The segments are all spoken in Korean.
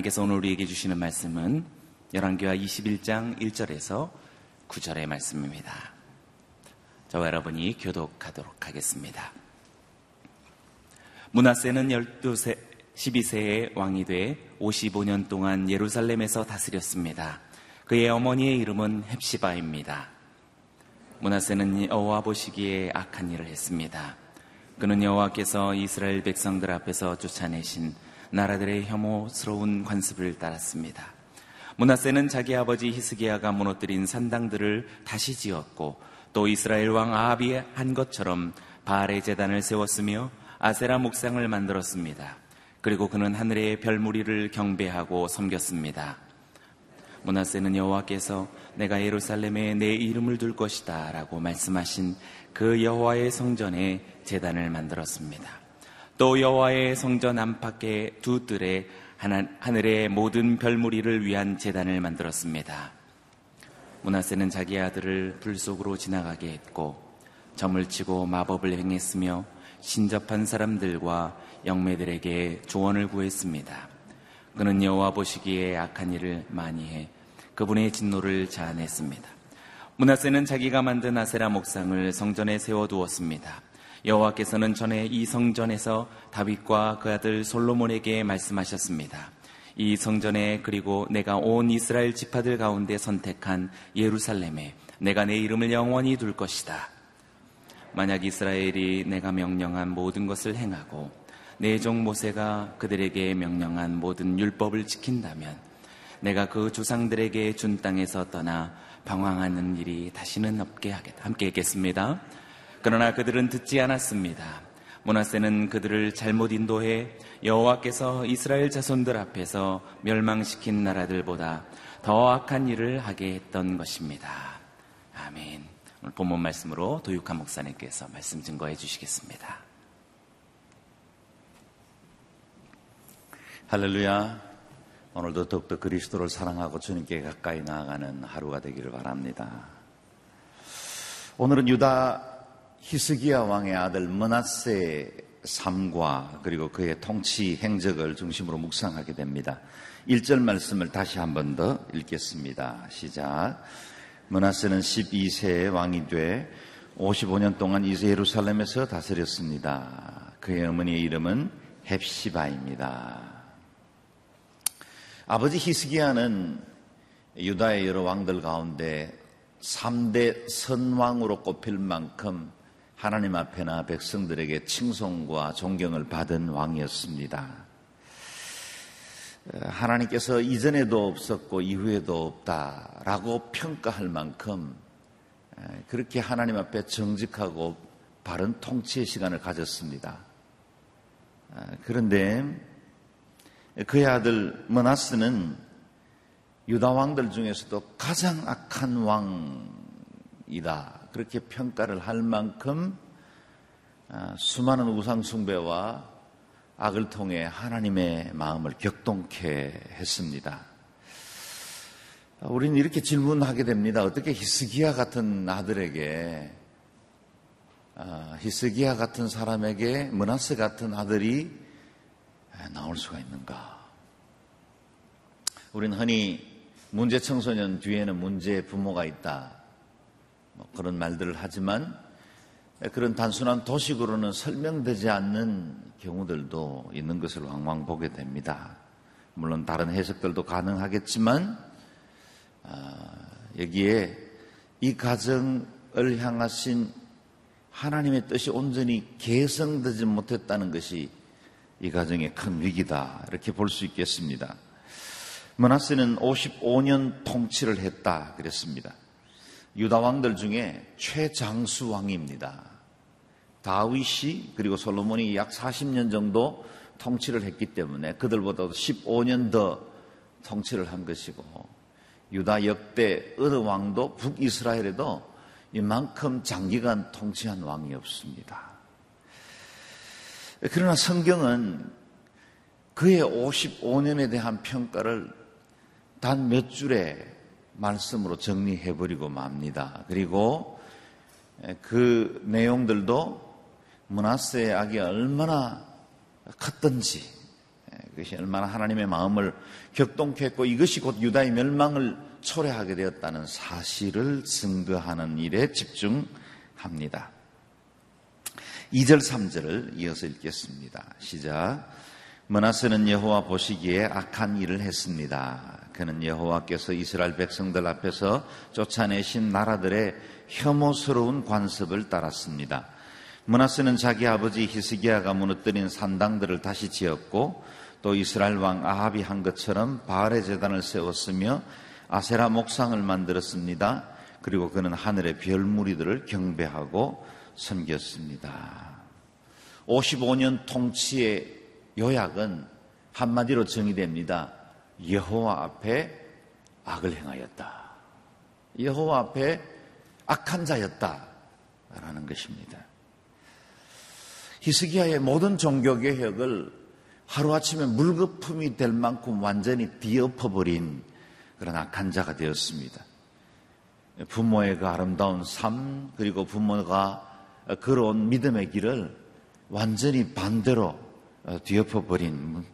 하나님께서 오늘 우리에게 주시는 말씀은 열왕기와 21장 1절에서 9절의 말씀입니다. 저와 여러분이 교독하도록 하겠습니다. 문하세는 12세, 12세의 왕이 돼 55년 동안 예루살렘에서 다스렸습니다. 그의 어머니의 이름은 헵시바입니다. 문하세는 여호와 보시기에 악한 일을 했습니다. 그는 여호와께서 이스라엘 백성들 앞에서 쫓아내신 나라들의 혐오스러운 관습을 따랐습니다. 문하세는 자기 아버지 히스기야가 무너뜨린 산당들을 다시 지었고 또 이스라엘 왕 아합이 한 것처럼 바알의 재단을 세웠으며 아세라 목상을 만들었습니다. 그리고 그는 하늘의 별무리를 경배하고 섬겼습니다. 문하세는 여호와께서 내가 예루살렘에 내 이름을 둘 것이다라고 말씀하신 그 여호와의 성전에 재단을 만들었습니다. 또 여호와의 성전 안팎의 두 뜰에 하늘의 모든 별무리를 위한 재단을 만들었습니다. 문하세는 자기 아들을 불 속으로 지나가게 했고 점을 치고 마법을 행했으며 신접한 사람들과 영매들에게 조언을 구했습니다. 그는 여호와 보시기에 악한 일을 많이 해 그분의 진노를 자아냈습니다. 문하세는 자기가 만든 아세라 목상을 성전에 세워두었습니다. 여호와께서는 전에 이 성전에서 다윗과 그 아들 솔로몬에게 말씀하셨습니다. 이 성전에 그리고 내가 온 이스라엘 지파들 가운데 선택한 예루살렘에 내가 내 이름을 영원히 둘 것이다. 만약 이스라엘이 내가 명령한 모든 것을 행하고 내 종 모세가 그들에게 명령한 모든 율법을 지킨다면 내가 그 조상들에게 준 땅에서 떠나 방황하는 일이 다시는 없게 하겠다. 함께 했겠습니다. 그러나 그들은 듣지 않았습니다. 모나세는 그들을 잘못 인도해 여호와께서 이스라엘 자손들 앞에서 멸망시킨 나라들보다 더 악한 일을 하게 했던 것입니다. 아멘. 오늘 본문 말씀으로 도육한 목사님께서 말씀 증거해 주시겠습니다. 할렐루야. 오늘도 더욱더 그리스도를 사랑하고 주님께 가까이 나아가는 하루가 되기를 바랍니다. 오늘은 유다 히스기야 왕의 아들 머나세 삶과 그리고 그의 통치 행적을 중심으로 묵상하게 됩니다. 1절 말씀을 다시 한 번 더 읽겠습니다. 시작. 머나세는 12세의 왕이 돼 55년 동안 이세 예루살렘에서 다스렸습니다. 그의 어머니의 이름은 헵시바입니다. 아버지 히스기야는 유다의 여러 왕들 가운데 3대 선왕으로 꼽힐 만큼 하나님 앞에나 백성들에게 칭송과 존경을 받은 왕이었습니다. 하나님께서 이전에도 없었고 이후에도 없다라고 평가할 만큼 그렇게 하나님 앞에 정직하고 바른 통치의 시간을 가졌습니다. 그런데 그의 아들 머나스는 유다 왕들 중에서도 가장 악한 왕이다. 그렇게 평가를 할 만큼 아, 수많은 우상숭배와 악을 통해 하나님의 마음을 격동케 했습니다. 우리는 이렇게 질문하게 됩니다. 어떻게 히스기야 같은 아들에게 아, 히스기야 같은 사람에게 문하스 같은 아들이 나올 수가 있는가? 우리는 흔히 문제 청소년 뒤에는 문제 부모가 있다. 뭐 그런 말들을 하지만 그런 단순한 도식으로는 설명되지 않는 경우들도 있는 것을 왕왕 보게 됩니다. 물론 다른 해석들도 가능하겠지만 아, 여기에 이 가정을 향하신 하나님의 뜻이 온전히 개성되지 못했다는 것이 이 가정의 큰 위기다 이렇게 볼 수 있겠습니다. 머나스는 55년 통치를 했다 그랬습니다. 유다 왕들 중에 최장수 왕입니다. 다윗이 그리고 솔로몬이 약 40년 정도 통치를 했기 때문에 그들보다도 15년 더 통치를 한 것이고 유다 역대 어느 왕도 북이스라엘에도 이만큼 장기간 통치한 왕이 없습니다. 그러나 성경은 그의 55년에 대한 평가를 단 몇 줄에 말씀으로 정리해버리고 맙니다. 그리고 그 내용들도 문하세의 악이 얼마나 컸던지 그것이 얼마나 하나님의 마음을 격동케 했고 이것이 곧 유다의 멸망을 초래하게 되었다는 사실을 증거하는 일에 집중합니다. 2절 3절을 이어서 읽겠습니다. 시작. 머나스는 여호와 보시기에 악한 일을 했습니다. 그는 여호와께서 이스라엘 백성들 앞에서 쫓아내신 나라들의 혐오스러운 관습을 따랐습니다. 머나스는 자기 아버지 히스기야가 무너뜨린 산당들을 다시 지었고 또 이스라엘 왕 아합이 한 것처럼 바알의 재단을 세웠으며 아세라 목상을 만들었습니다. 그리고 그는 하늘의 별무리들을 경배하고 섬겼습니다. 55년 통치의 요약은 한마디로 정의됩니다. 여호와 앞에 악을 행하였다. 여호와 앞에 악한 자였다. 라는 것입니다. 히스기야의 모든 종교 개혁을 하루아침에 물거품이 될 만큼 완전히 뒤엎어버린 그런 악한 자가 되었습니다. 부모의 그 아름다운 삶, 그리고 부모가 걸어온 믿음의 길을 완전히 반대로 뒤엎어버린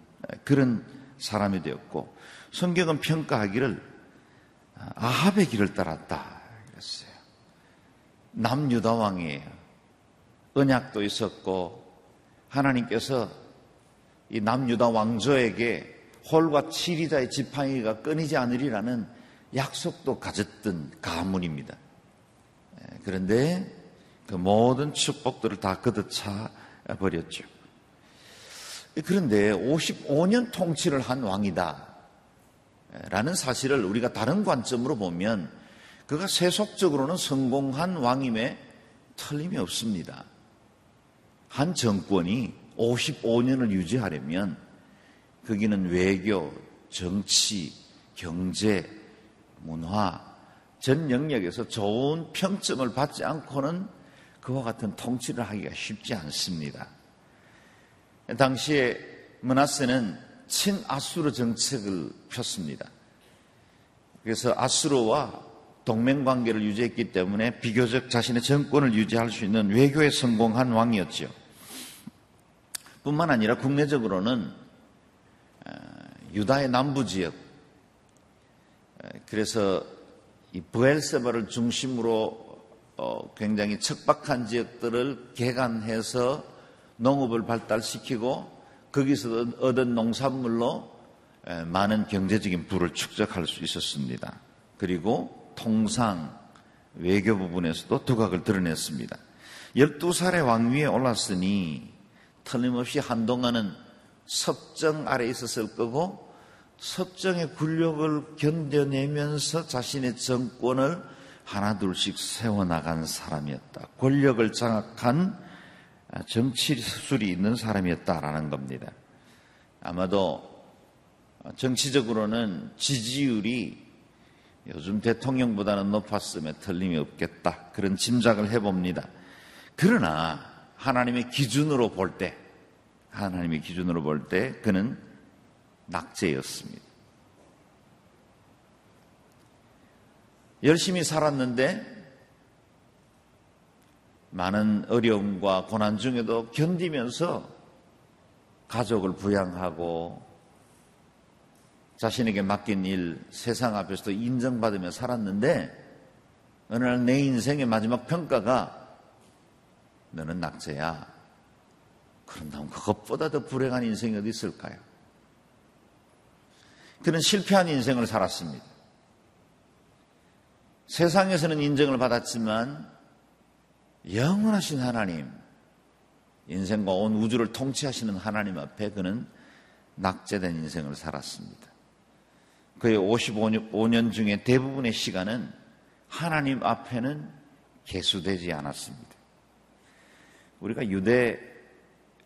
그런 사람이 되었고, 성경은 평가하기를 아합의 길을 따랐다. 그랬어요. 남유다 왕이에요. 언약도 있었고, 하나님께서 이 남유다 왕조에게 홀과 치리자의 지팡이가 끊이지 않으리라는 약속도 가졌던 가문입니다. 예, 그런데 그 모든 축복들을 다 걷어차 버렸죠. 그런데 55년 통치를 한 왕이다. 라는 사실을 우리가 다른 관점으로 보면 그가 세속적으로는 성공한 왕임에 틀림이 없습니다. 한 정권이 55년을 유지하려면 거기는 외교, 정치, 경제, 문화 전 영역에서 좋은 평점을 받지 않고는 그와 같은 통치를 하기가 쉽지 않습니다. 당시에 문하세는 친아수르 정책을 폈습니다. 그래서 아수르와 동맹 관계를 유지했기 때문에 비교적 자신의 정권을 유지할 수 있는 외교에 성공한 왕이었죠. 뿐만 아니라 국내적으로는 어, 유다의 남부 지역, 어, 그래서 이 부엘세바를 중심으로 어, 굉장히 척박한 지역들을 개간해서 농업을 발달시키고 거기서 얻은 농산물로 많은 경제적인 부를 축적할 수 있었습니다. 그리고 통상 외교 부분에서도 두각을 드러냈습니다. 12살의 왕위에 올랐으니 틀림없이 한동안은 섭정 아래 있었을 거고 섭정의 굴욕을 견뎌내면서 자신의 정권을 하나둘씩 세워나간 사람이었다. 권력을 장악한 정치 수술이 있는 사람이었다라는 겁니다. 아마도 정치적으로는 지지율이 요즘 대통령보다는 높았음에 틀림이 없겠다. 그런 짐작을 해봅니다. 그러나 하나님의 기준으로 볼 때, 하나님의 기준으로 볼 때 그는 낙제였습니다. 열심히 살았는데 많은 어려움과 고난 중에도 견디면서 가족을 부양하고 자신에게 맡긴 일 세상 앞에서도 인정받으며 살았는데 어느 날 내 인생의 마지막 평가가 너는 낙제야. 그런다면 그것보다 더 불행한 인생이 어디 있을까요? 그는 실패한 인생을 살았습니다. 세상에서는 인정을 받았지만 영원하신 하나님, 인생과 온 우주를 통치하시는 하나님 앞에 그는 낙제된 인생을 살았습니다. 그의 55년 중에 대부분의 시간은 하나님 앞에는 개수되지 않았습니다. 우리가 유대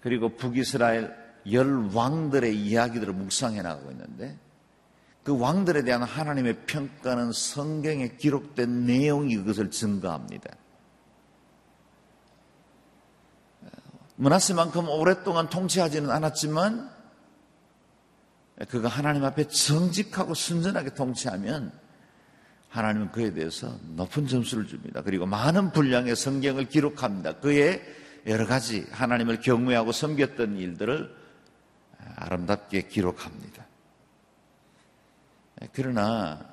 그리고 북이스라엘 열 왕들의 이야기들을 묵상해 나가고 있는데 그 왕들에 대한 하나님의 평가는 성경에 기록된 내용이 그것을 증거합니다. 문하세만큼 오랫동안 통치하지는 않았지만 그가 하나님 앞에 정직하고 순전하게 통치하면 하나님은 그에 대해서 높은 점수를 줍니다. 그리고 많은 분량의 성경을 기록합니다. 그의 여러 가지 하나님을 경외하고 섬겼던 일들을 아름답게 기록합니다. 그러나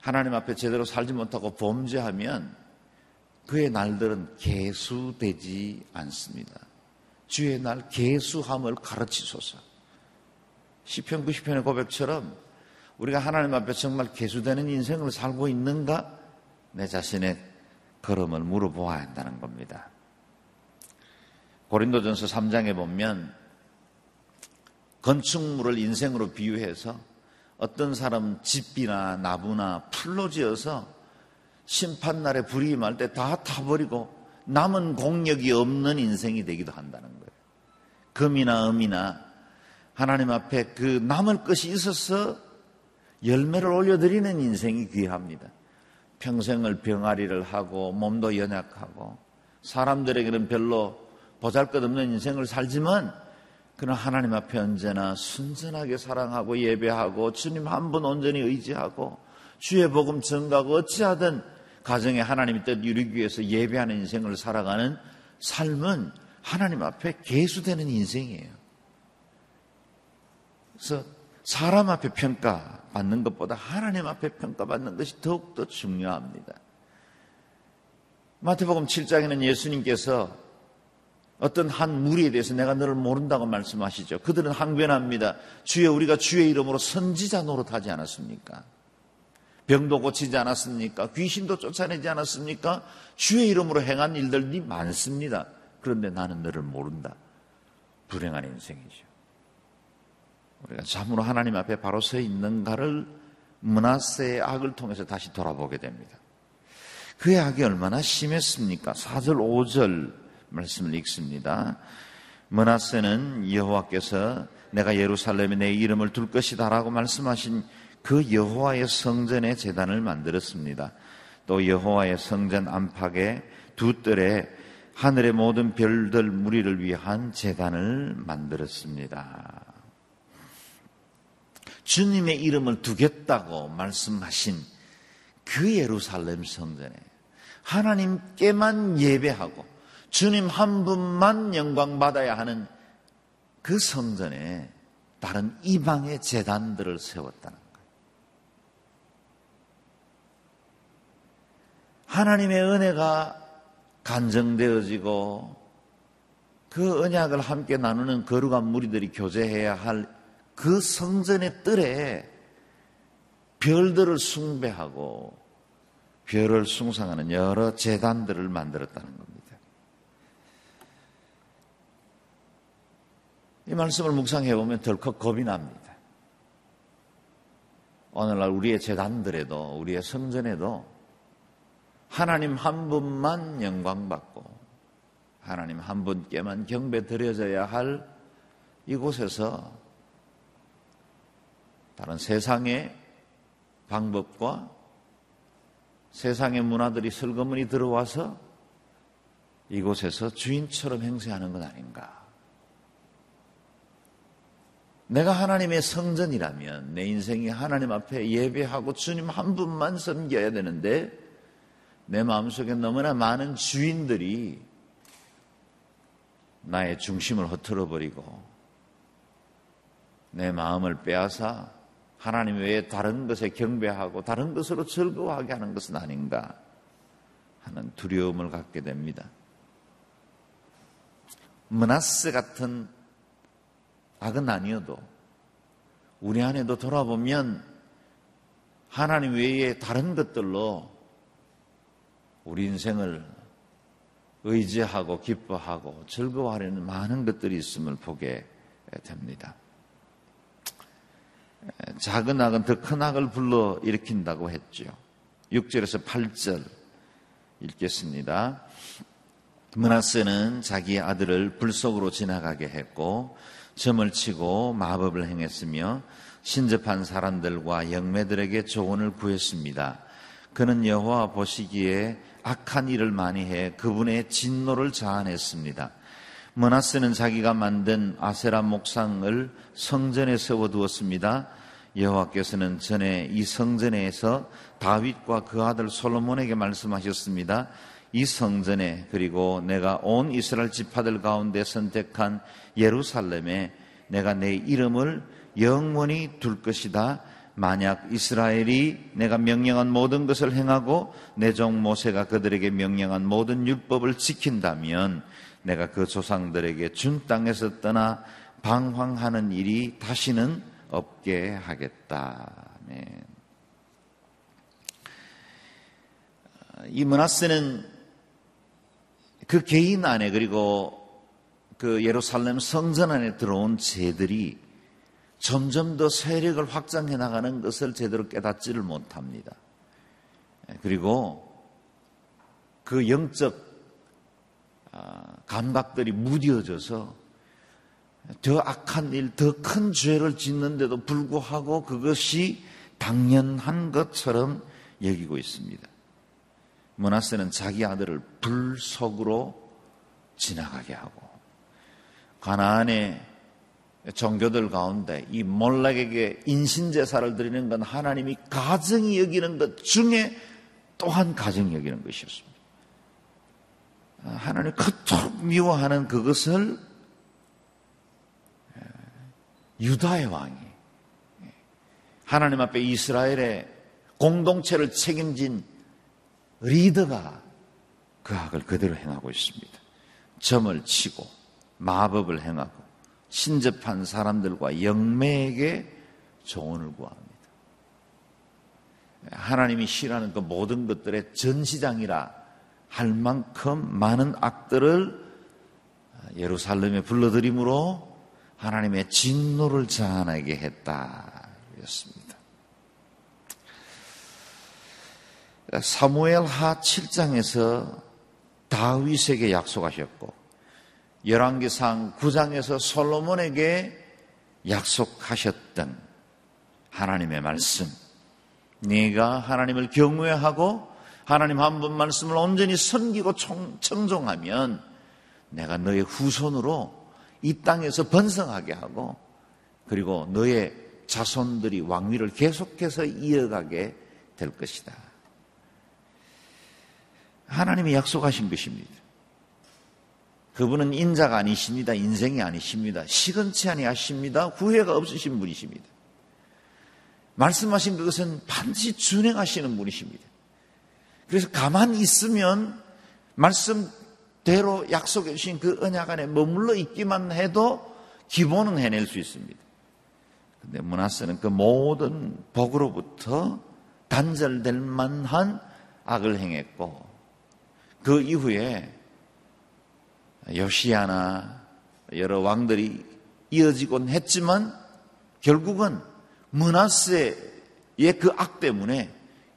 하나님 앞에 제대로 살지 못하고 범죄하면 그의 날들은 개수되지 않습니다. 주의 날 개수함을 가르치소서. 시편 90편의 고백처럼 우리가 하나님 앞에 정말 개수되는 인생을 살고 있는가? 내 자신의 걸음을 물어보아야 한다는 겁니다. 고린도전서 3장에 보면 건축물을 인생으로 비유해서 어떤 사람 집이나 나무나 풀로 지어서 심판날에 불이 임할 때 다 타버리고 남은 공력이 없는 인생이 되기도 한다는 거예요. 금이나 음이나 하나님 앞에 그 남을 것이 있어서 열매를 올려드리는 인생이 귀합니다. 평생을 병아리를 하고 몸도 연약하고 사람들에게는 별로 보잘 것 없는 인생을 살지만 그러나 하나님 앞에 언제나 순전하게 사랑하고 예배하고 주님 한 분 온전히 의지하고 주의 복음 전가하고 어찌하든 가정에 하나님의 뜻 이루기 위해서 예배하는 인생을 살아가는 삶은 하나님 앞에 개수되는 인생이에요. 그래서 사람 앞에 평가받는 것보다 하나님 앞에 평가받는 것이 더욱더 중요합니다. 마태복음 7장에는 예수님께서 어떤 한 무리에 대해서 내가 너를 모른다고 말씀하시죠. 그들은 항변합니다. 주여 우리가 주의 이름으로 선지자 노릇하지 않았습니까? 병도 고치지 않았습니까? 귀신도 쫓아내지 않았습니까? 주의 이름으로 행한 일들이 많습니다. 그런데 나는 너를 모른다. 불행한 인생이죠. 우리가 참으로 하나님 앞에 바로 서 있는가를 문하세의 악을 통해서 다시 돌아보게 됩니다. 그의 악이 얼마나 심했습니까? 4절, 5절 말씀을 읽습니다. 문하세는 여호와께서 내가 예루살렘에 내 이름을 둘 것이다라고 말씀하신 그 여호와의 성전에 재단을 만들었습니다. 또 여호와의 성전 안팎에 두 뜰에 하늘의 모든 별들 무리를 위한 재단을 만들었습니다. 주님의 이름을 두겠다고 말씀하신 그 예루살렘 성전에 하나님께만 예배하고 주님 한 분만 영광 받아야 하는 그 성전에 다른 이방의 재단들을 세웠다는 거예요. 하나님의 은혜가 간정되어지고 그 언약을 함께 나누는 거룩한 무리들이 교제해야 할 그 성전의 뜰에 별들을 숭배하고 별을 숭상하는 여러 재단들을 만들었다는 겁니다. 이 말씀을 묵상해 보면 덜컥 겁이 납니다. 오늘날 우리의 재단들에도 우리의 성전에도 하나님 한 분만 영광받고 하나님 한 분께만 경배 드려져야 할 이곳에서 다른 세상의 방법과 세상의 문화들이 슬그머니 들어와서 이곳에서 주인처럼 행세하는 것 아닌가. 내가 하나님의 성전이라면 내 인생이 하나님 앞에 예배하고 주님 한 분만 섬겨야 되는데 내 마음속에 너무나 많은 주인들이 나의 중심을 흐트러 버리고 내 마음을 빼앗아 하나님 외에 다른 것에 경배하고 다른 것으로 즐거워하게 하는 것은 아닌가 하는 두려움을 갖게 됩니다. 문하스 같은 악은 아니어도 우리 안에도 돌아보면 하나님 외에 다른 것들로 우리 인생을 의지하고 기뻐하고 즐거워하려는 많은 것들이 있음을 보게 됩니다. 작은 악은 더 큰 악을 불러 일으킨다고 했죠. 6절에서 8절 읽겠습니다. 문하스는 자기 아들을 불 속으로 지나가게 했고 점을 치고 마법을 행했으며 신접한 사람들과 영매들에게 조언을 구했습니다. 그는 여호와 보시기에 악한 일을 많이 해 그분의 진노를 자아냈습니다. 머나스는 자기가 만든 아세라 목상을 성전에 세워두었습니다. 여호와께서는 전에 이 성전에서 다윗과 그 아들 솔로몬에게 말씀하셨습니다. 이 성전에 그리고 내가 온 이스라엘 지파들 가운데 선택한 예루살렘에 내가 내 이름을 영원히 둘 것이다. 만약 이스라엘이 내가 명령한 모든 것을 행하고 내 종 모세가 그들에게 명령한 모든 율법을 지킨다면 내가 그 조상들에게 준 땅에서 떠나 방황하는 일이 다시는 없게 하겠다. 네. 이 문하세는 그 개인 안에 그리고 그 예루살렘 성전 안에 들어온 죄들이 점점 더 세력을 확장해 나가는 것을 제대로 깨닫지를 못합니다. 그리고 그 영적 아, 감각들이 무뎌져서 더 악한 일, 더 큰 죄를 짓는데도 불구하고 그것이 당연한 것처럼 여기고 있습니다. 문하세는 자기 아들을 불 속으로 지나가게 하고 가나안의 종교들 가운데 이 몰락에게 인신제사를 드리는 건 하나님이 가정이 여기는 것 중에 또한 가정이 여기는 것이었습니다. 하나님 그토록 미워하는 그것을 유다의 왕이 하나님 앞에 이스라엘의 공동체를 책임진 리더가 그 악을 그대로 행하고 있습니다. 점을 치고 마법을 행하고 신접한 사람들과 영매에게 조언을 구합니다. 하나님이 싫어하는 그 모든 것들의 전시장이라 할 만큼 많은 악들을 예루살렘에 불러들임으로 하나님의 진노를 자아내게 했다. 였습니다. 사무엘 하 7장에서 다윗에게 약속하셨고 열왕기상 9장에서 솔로몬에게 약속하셨던 하나님의 말씀 네가 하나님을 경외하고 하나님 한 분 말씀을 온전히 섬기고 청종하면 내가 너의 후손으로 이 땅에서 번성하게 하고 그리고 너의 자손들이 왕위를 계속해서 이어가게 될 것이다. 하나님이 약속하신 것입니다. 그분은 인자가 아니십니다. 인생이 아니십니다. 시건치 아니하십니다. 후회가 없으신 분이십니다. 말씀하신 그것은 반드시 준행하시는 분이십니다. 그래서 가만히 있으면 말씀대로 약속해 주신 그 언약 안에 머물러 있기만 해도 기본은 해낼 수 있습니다. 근데 문하세는 그 모든 복으로부터 단절될 만한 악을 행했고 그 이후에 요시아나 여러 왕들이 이어지곤 했지만 결국은 문하세의 그 악 때문에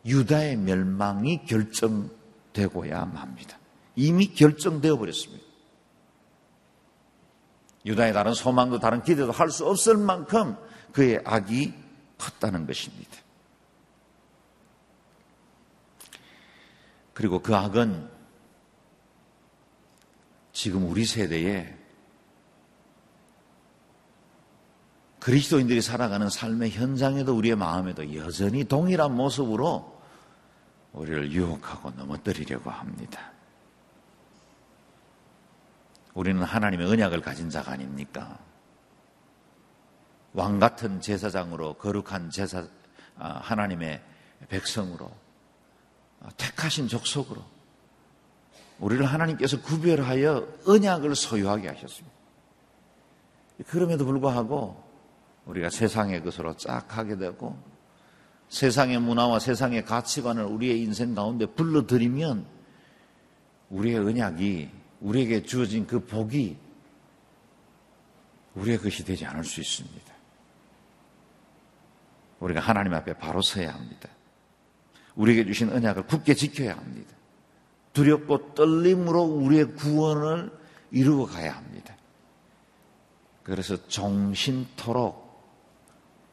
유다의 멸망이 결정되고야 맙니다. 이미 결정되어 버렸습니다. 유다의 다른 소망도 다른 기대도 할 수 없을 만큼 그의 악이 컸다는 것입니다. 그리고 그 악은 지금 우리 세대에 그리스도인들이 살아가는 삶의 현장에도 우리의 마음에도 여전히 동일한 모습으로 우리를 유혹하고 넘어뜨리려고 합니다. 우리는 하나님의 언약을 가진 자가 아닙니까? 왕 같은 제사장으로 거룩한 제사 아, 하나님의 백성으로 아, 택하신 족속으로 우리를 하나님께서 구별하여 언약을 소유하게 하셨습니다. 그럼에도 불구하고 우리가 세상의 것으로 쫙 하게 되고 세상의 문화와 세상의 가치관을 우리의 인생 가운데 불러들이면 우리의 언약이 우리에게 주어진 그 복이 우리의 것이 되지 않을 수 있습니다. 우리가 하나님 앞에 바로 서야 합니다. 우리에게 주신 언약을 굳게 지켜야 합니다. 두렵고 떨림으로 우리의 구원을 이루어 가야 합니다. 그래서 정신토록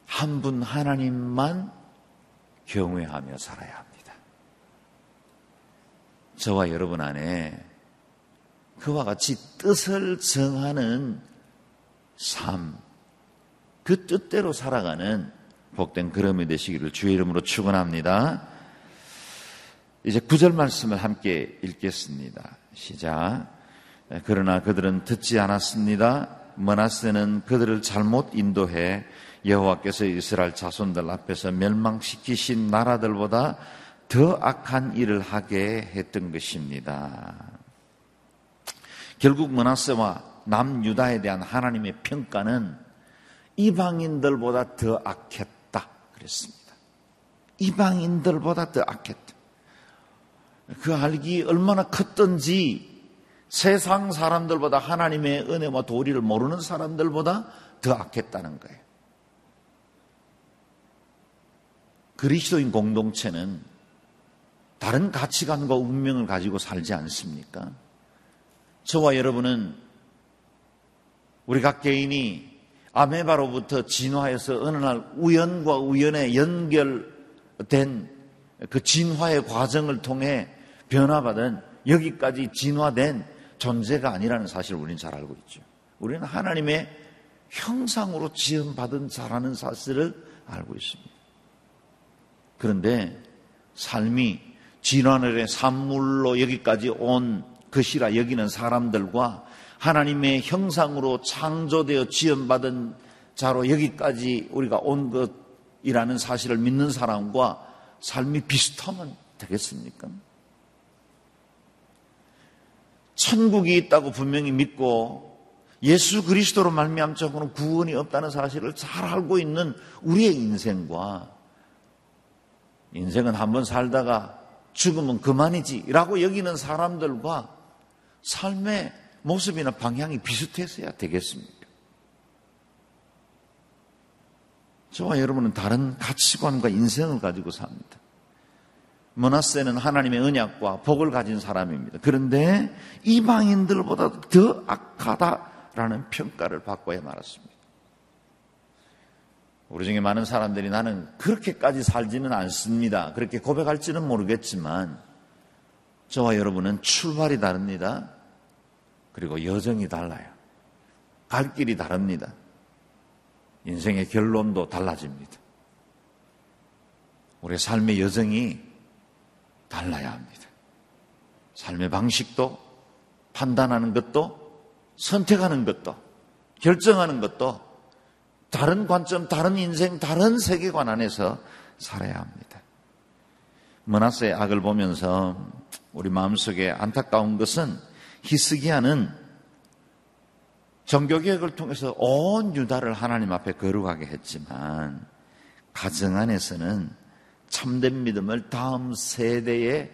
한 분 하나님만 경외하며 살아야 합니다. 저와 여러분 안에 그와 같이 뜻을 정하는 삶, 그 뜻대로 살아가는 복된 그름이 되시기를 주의 이름으로 축원합니다. 이제 구절 말씀을 함께 읽겠습니다. 시작. 그러나 그들은 듣지 않았습니다. 머나스는 그들을 잘못 인도해 여호와께서 이스라엘 자손들 앞에서 멸망시키신 나라들보다 더 악한 일을 하게 했던 것입니다. 결국 머나스와 남유다에 대한 하나님의 평가는 이방인들보다 더 악했다 그랬습니다. 이방인들보다 더 악했다. 그 알기 얼마나 컸던지 세상 사람들보다 하나님의 은혜와 도리를 모르는 사람들보다 더 악했다는 거예요. 그리스도인 공동체는 다른 가치관과 운명을 가지고 살지 않습니까? 저와 여러분은 우리 각 개인이 아메바로부터 진화해서 어느 날 우연과 우연에 연결된 그 진화의 과정을 통해 변화받은 여기까지 진화된 존재가 아니라는 사실을 우리는 잘 알고 있죠. 우리는 하나님의 형상으로 지음받은 자라는 사실을 알고 있습니다. 그런데 삶이 진화의 산물로 여기까지 온 것이라 여기는 사람들과 하나님의 형상으로 창조되어 지음받은 자로 여기까지 우리가 온 것이라는 사실을 믿는 사람과 삶이 비슷하면 되겠습니까? 천국이 있다고 분명히 믿고 예수 그리스도로 말미암자고는 구원이 없다는 사실을 잘 알고 있는 우리의 인생과 인생은 한번 살다가 죽으면 그만이지라고 여기는 사람들과 삶의 모습이나 방향이 비슷해서야 되겠습니까? 저와 여러분은 다른 가치관과 인생을 가지고 삽니다. 머나세는 하나님의 언약과 복을 가진 사람입니다. 그런데 이방인들보다 더 악하다라는 평가를 받고야 말았습니다. 우리 중에 많은 사람들이 나는 그렇게까지 살지는 않습니다. 그렇게 고백할지는 모르겠지만 저와 여러분은 출발이 다릅니다. 그리고 여정이 달라요. 갈 길이 다릅니다. 인생의 결론도 달라집니다. 우리의 삶의 여정이 달라야 합니다. 삶의 방식도 판단하는 것도 선택하는 것도 결정하는 것도 다른 관점, 다른 인생, 다른 세계관 안에서 살아야 합니다. 머나스의 악을 보면서 우리 마음속에 안타까운 것은 히스기야는 정교개혁을 통해서 온 유다를 하나님 앞에 거룩하게 했지만 가정 안에서는 참된 믿음을 다음 세대에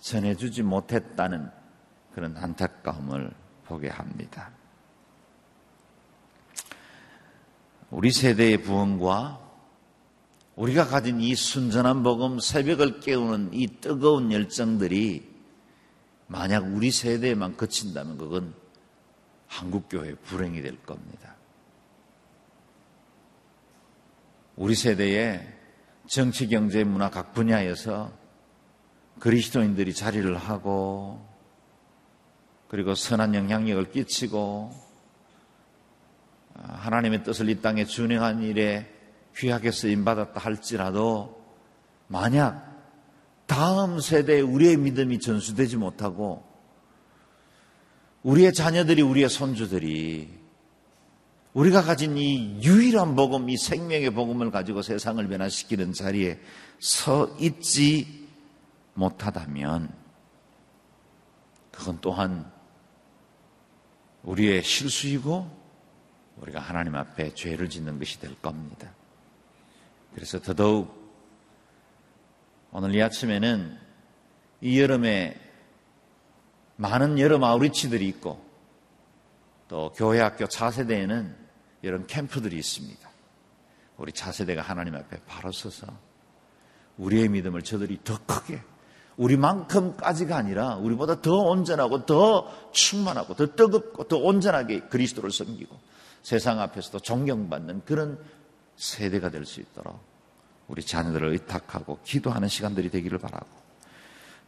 전해주지 못했다는 그런 안타까움을 보게 합니다. 우리 세대의 부흥과 우리가 가진 이 순전한 복음, 새벽을 깨우는 이 뜨거운 열정들이 만약 우리 세대에만 그친다면 그건 한국교회의 불행이 될 겁니다. 우리 세대에 정치, 경제, 문화 각 분야에서 그리스도인들이 자리를 하고 그리고 선한 영향력을 끼치고 하나님의 뜻을 이 땅에 준행한 일에 귀하게 쓰임받았다 할지라도 만약 다음 세대에 우리의 믿음이 전수되지 못하고 우리의 자녀들이 우리의 손주들이 우리가 가진 이 유일한 복음, 이 생명의 복음을 가지고 세상을 변화시키는 자리에 서 있지 못하다면 그건 또한 우리의 실수이고 우리가 하나님 앞에 죄를 짓는 것이 될 겁니다. 그래서 더더욱 오늘 이 아침에는 이 여름에 많은 여름 아우리치들이 있고 또 교회 학교 차세대에는 이런 캠프들이 있습니다. 우리 차세대가 하나님 앞에 바로 서서 우리의 믿음을 저들이 더 크게 우리만큼까지가 아니라 우리보다 더 온전하고 더 충만하고 더 뜨겁고 더 온전하게 그리스도를 섬기고 세상 앞에서도 존경받는 그런 세대가 될 수 있도록 우리 자녀들을 의탁하고 기도하는 시간들이 되기를 바라고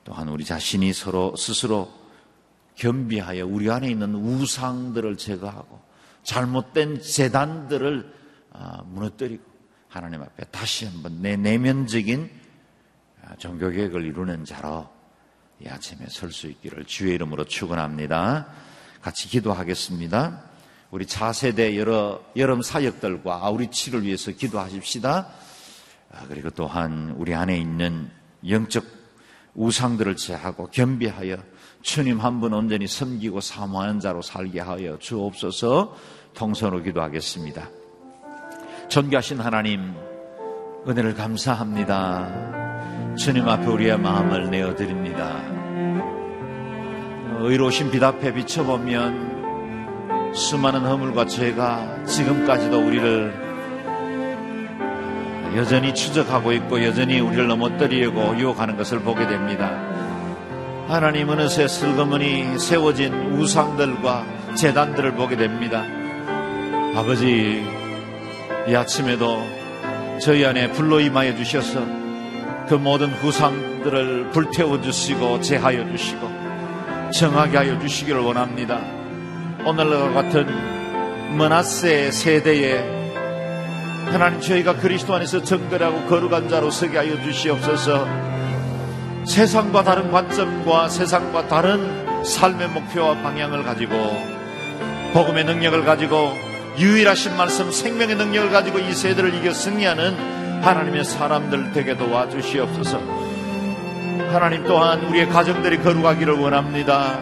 또한 우리 자신이 서로 스스로 겸비하여 우리 안에 있는 우상들을 제거하고 잘못된 재단들을 아, 무너뜨리고 하나님 앞에 다시 한번 내 내면적인 아, 종교 계획을 이루는 자로 이 아침에 설 수 있기를 주의 이름으로 축원합니다. 같이 기도하겠습니다. 우리 차세대 여러 여름 사역들과 아우리치를 위해서 기도하십시다. 아, 그리고 또한 우리 안에 있는 영적 우상들을 제하고 겸비하여 주님 한 분 온전히 섬기고 사모하는 자로 살게 하여 주옵소서 통선으로 기도하겠습니다. 존귀하신 하나님, 은혜를 감사합니다. 주님 앞에 우리의 마음을 내어드립니다. 의로우신 빛 앞에 비춰보면 수많은 허물과 죄가 지금까지도 우리를 여전히 추적하고 있고 여전히 우리를 넘어뜨리려고 유혹하는 것을 보게 됩니다. 하나님 어느새 슬그머니 세워진 우상들과 재단들을 보게 됩니다. 아버지, 이 아침에도 저희 안에 불로 임하여 주셔서 그 모든 후상들을 불태워 주시고 제하여 주시고 정하게 하여 주시기를 원합니다. 오늘과 같은 머나세 세대에 하나님 저희가 그리스도 안에서 정결하고 거룩한 자로 서게 하여 주시옵소서 세상과 다른 관점과 세상과 다른 삶의 목표와 방향을 가지고 복음의 능력을 가지고 유일하신 말씀 생명의 능력을 가지고 이 세대를 이겨 승리하는 하나님의 사람들 되게 도와주시옵소서. 하나님 또한 우리의 가정들이 거룩하기를 원합니다.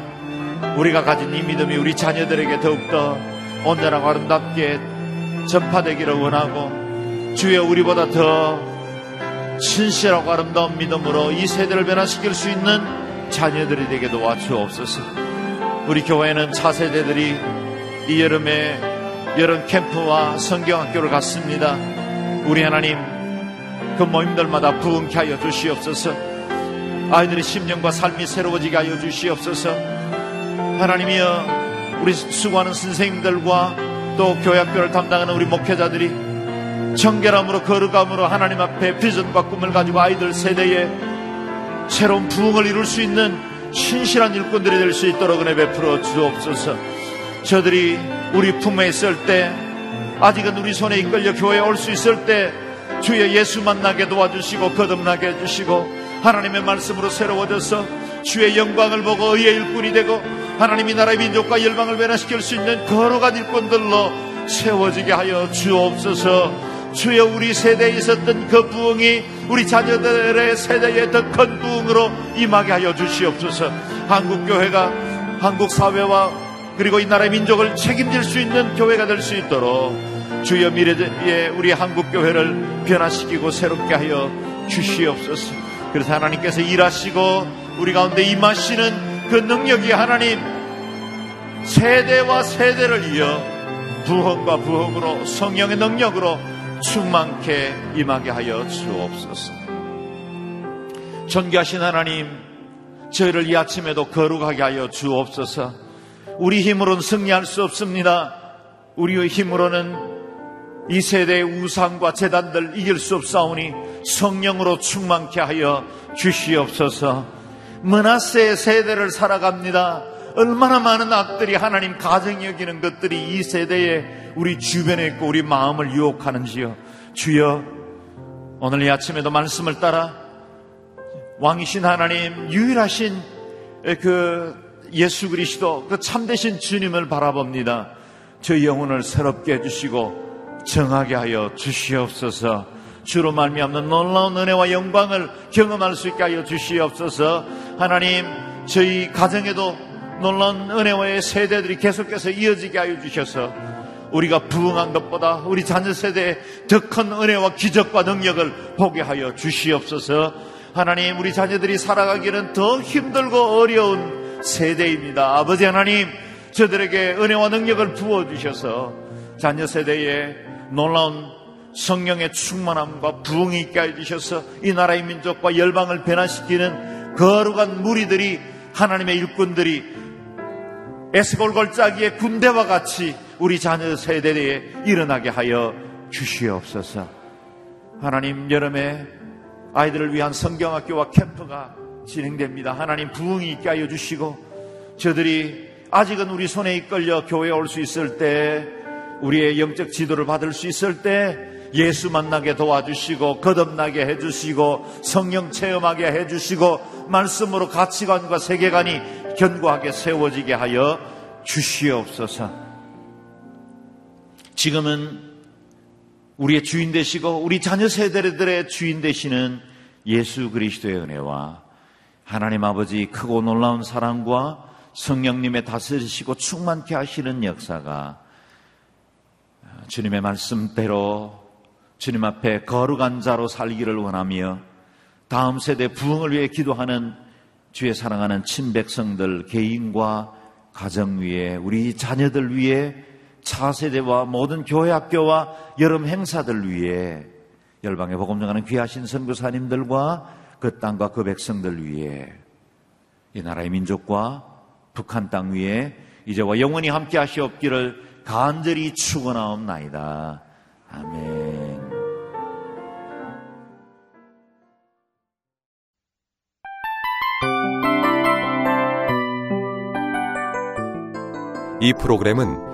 우리가 가진 이 믿음이 우리 자녀들에게 더욱더 온전하고 아름답게 전파되기를 원하고 주여 우리보다 더 신실하고 아름다운 믿음으로 이 세대를 변화시킬 수 있는 자녀들이 되게 도와주옵소서. 우리 교회는 차세대들이 이 여름에 여름 캠프와 성경학교를 갔습니다. 우리 하나님 그 모임들마다 부흥케 하여 주시옵소서. 아이들의 심령과 삶이 새로워지게 하여 주시옵소서. 하나님이여 우리 수고하는 선생님들과 또 교회학교를 담당하는 우리 목회자들이 정결함으로 거룩함으로 하나님 앞에 비전과 꿈을 가지고 아이들 세대에 새로운 부흥을 이룰 수 있는 신실한 일꾼들이 될 수 있도록 은혜 베풀어 주옵소서. 저들이 우리 품에 있을 때 아직은 우리 손에 이끌려 교회에 올 수 있을 때 주의 예수 만나게 도와주시고 거듭나게 해주시고 하나님의 말씀으로 새로워져서 주의 영광을 보고 의의 일꾼이 되고 하나님이 나라의 민족과 열방을 변화시킬 수 있는 거룩한 일꾼들로 세워지게 하여 주옵소서 주여 우리 세대에 있었던 그 부흥이 우리 자녀들의 세대에 더큰 부흥으로 임하게 하여 주시옵소서. 한국 교회가 한국 사회와 그리고 이 나라의 민족을 책임질 수 있는 교회가 될 수 있도록 주여 미래에 우리 한국 교회를 변화시키고 새롭게 하여 주시옵소서. 그래서 하나님께서 일하시고 우리 가운데 임하시는 그 능력이 하나님 세대와 세대를 이어 부흥과 부흥으로 성령의 능력으로 충만케 임하게 하여 주옵소서. 존귀하신 하나님, 저희를 이 아침에도 거룩하게 하여 주옵소서. 우리 힘으로는 승리할 수 없습니다. 우리의 힘으로는 이 세대의 우상과 재단들 이길 수 없사오니 성령으로 충만케 하여 주시옵소서. 머나스의 세대를 살아갑니다. 얼마나 많은 악들이 하나님 가정이 여기는 것들이 이 세대에 우리 주변에 있고 우리 마음을 유혹하는지요. 주여, 오늘 이 아침에도 말씀을 따라 왕이신 하나님, 유일하신 그 예수 그리스도, 그 참되신 주님을 바라봅니다. 저희 영혼을 새롭게 해주시고 정하게 하여 주시옵소서. 주로 말미암는 놀라운 은혜와 영광을 경험할 수 있게 하여 주시옵소서. 하나님, 저희 가정에도 놀라운 은혜와의 세대들이 계속해서 이어지게 하여 주셔서 우리가 부흥한 것보다 우리 자녀 세대에 더 큰 은혜와 기적과 능력을 보게 하여 주시옵소서. 하나님, 우리 자녀들이 살아가기는 더 힘들고 어려운 세대입니다. 아버지 하나님, 저들에게 은혜와 능력을 부어 주셔서 자녀 세대에 놀라운 성령의 충만함과 부흥이 있게 해주셔서 이 나라의 민족과 열방을 변화시키는 거룩한 무리들이 하나님의 일꾼들이 에스골 골짜기의 군대와 같이 우리 자녀 세대에 일어나게 하여 주시옵소서. 하나님 여름에 아이들을 위한 성경학교와 캠프가 진행됩니다. 하나님 부흥이 있게 하여 주시고 저들이 아직은 우리 손에 이끌려 교회에 올 수 있을 때 우리의 영적 지도를 받을 수 있을 때 예수 만나게 도와주시고 거듭나게 해주시고 성령 체험하게 해주시고 말씀으로 가치관과 세계관이 견고하게 세워지게 하여 주시옵소서. 지금은 우리의 주인 되시고 우리 자녀 세대들의 주인 되시는 예수 그리스도의 은혜와 하나님 아버지 크고 놀라운 사랑과 성령님의 다스리시고 충만케 하시는 역사가 주님의 말씀대로 주님 앞에 거룩한 자로 살기를 원하며 다음 세대 부흥을 위해 기도하는 주의 사랑하는 친백성들 개인과 가정 위에 우리 자녀들 위해 차세대와 모든 교회 학교와 여름 행사들 위해 열방의 복음 전하는 귀하신 선교사님들과 그 땅과 그 백성들 위해 이 나라의 민족과 북한 땅 위에 이제와 영원히 함께 하시옵기를 간절히 축원하옵나이다. 아멘. 이 프로그램은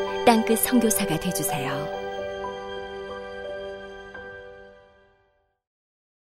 땅끝 성교사가 되주세요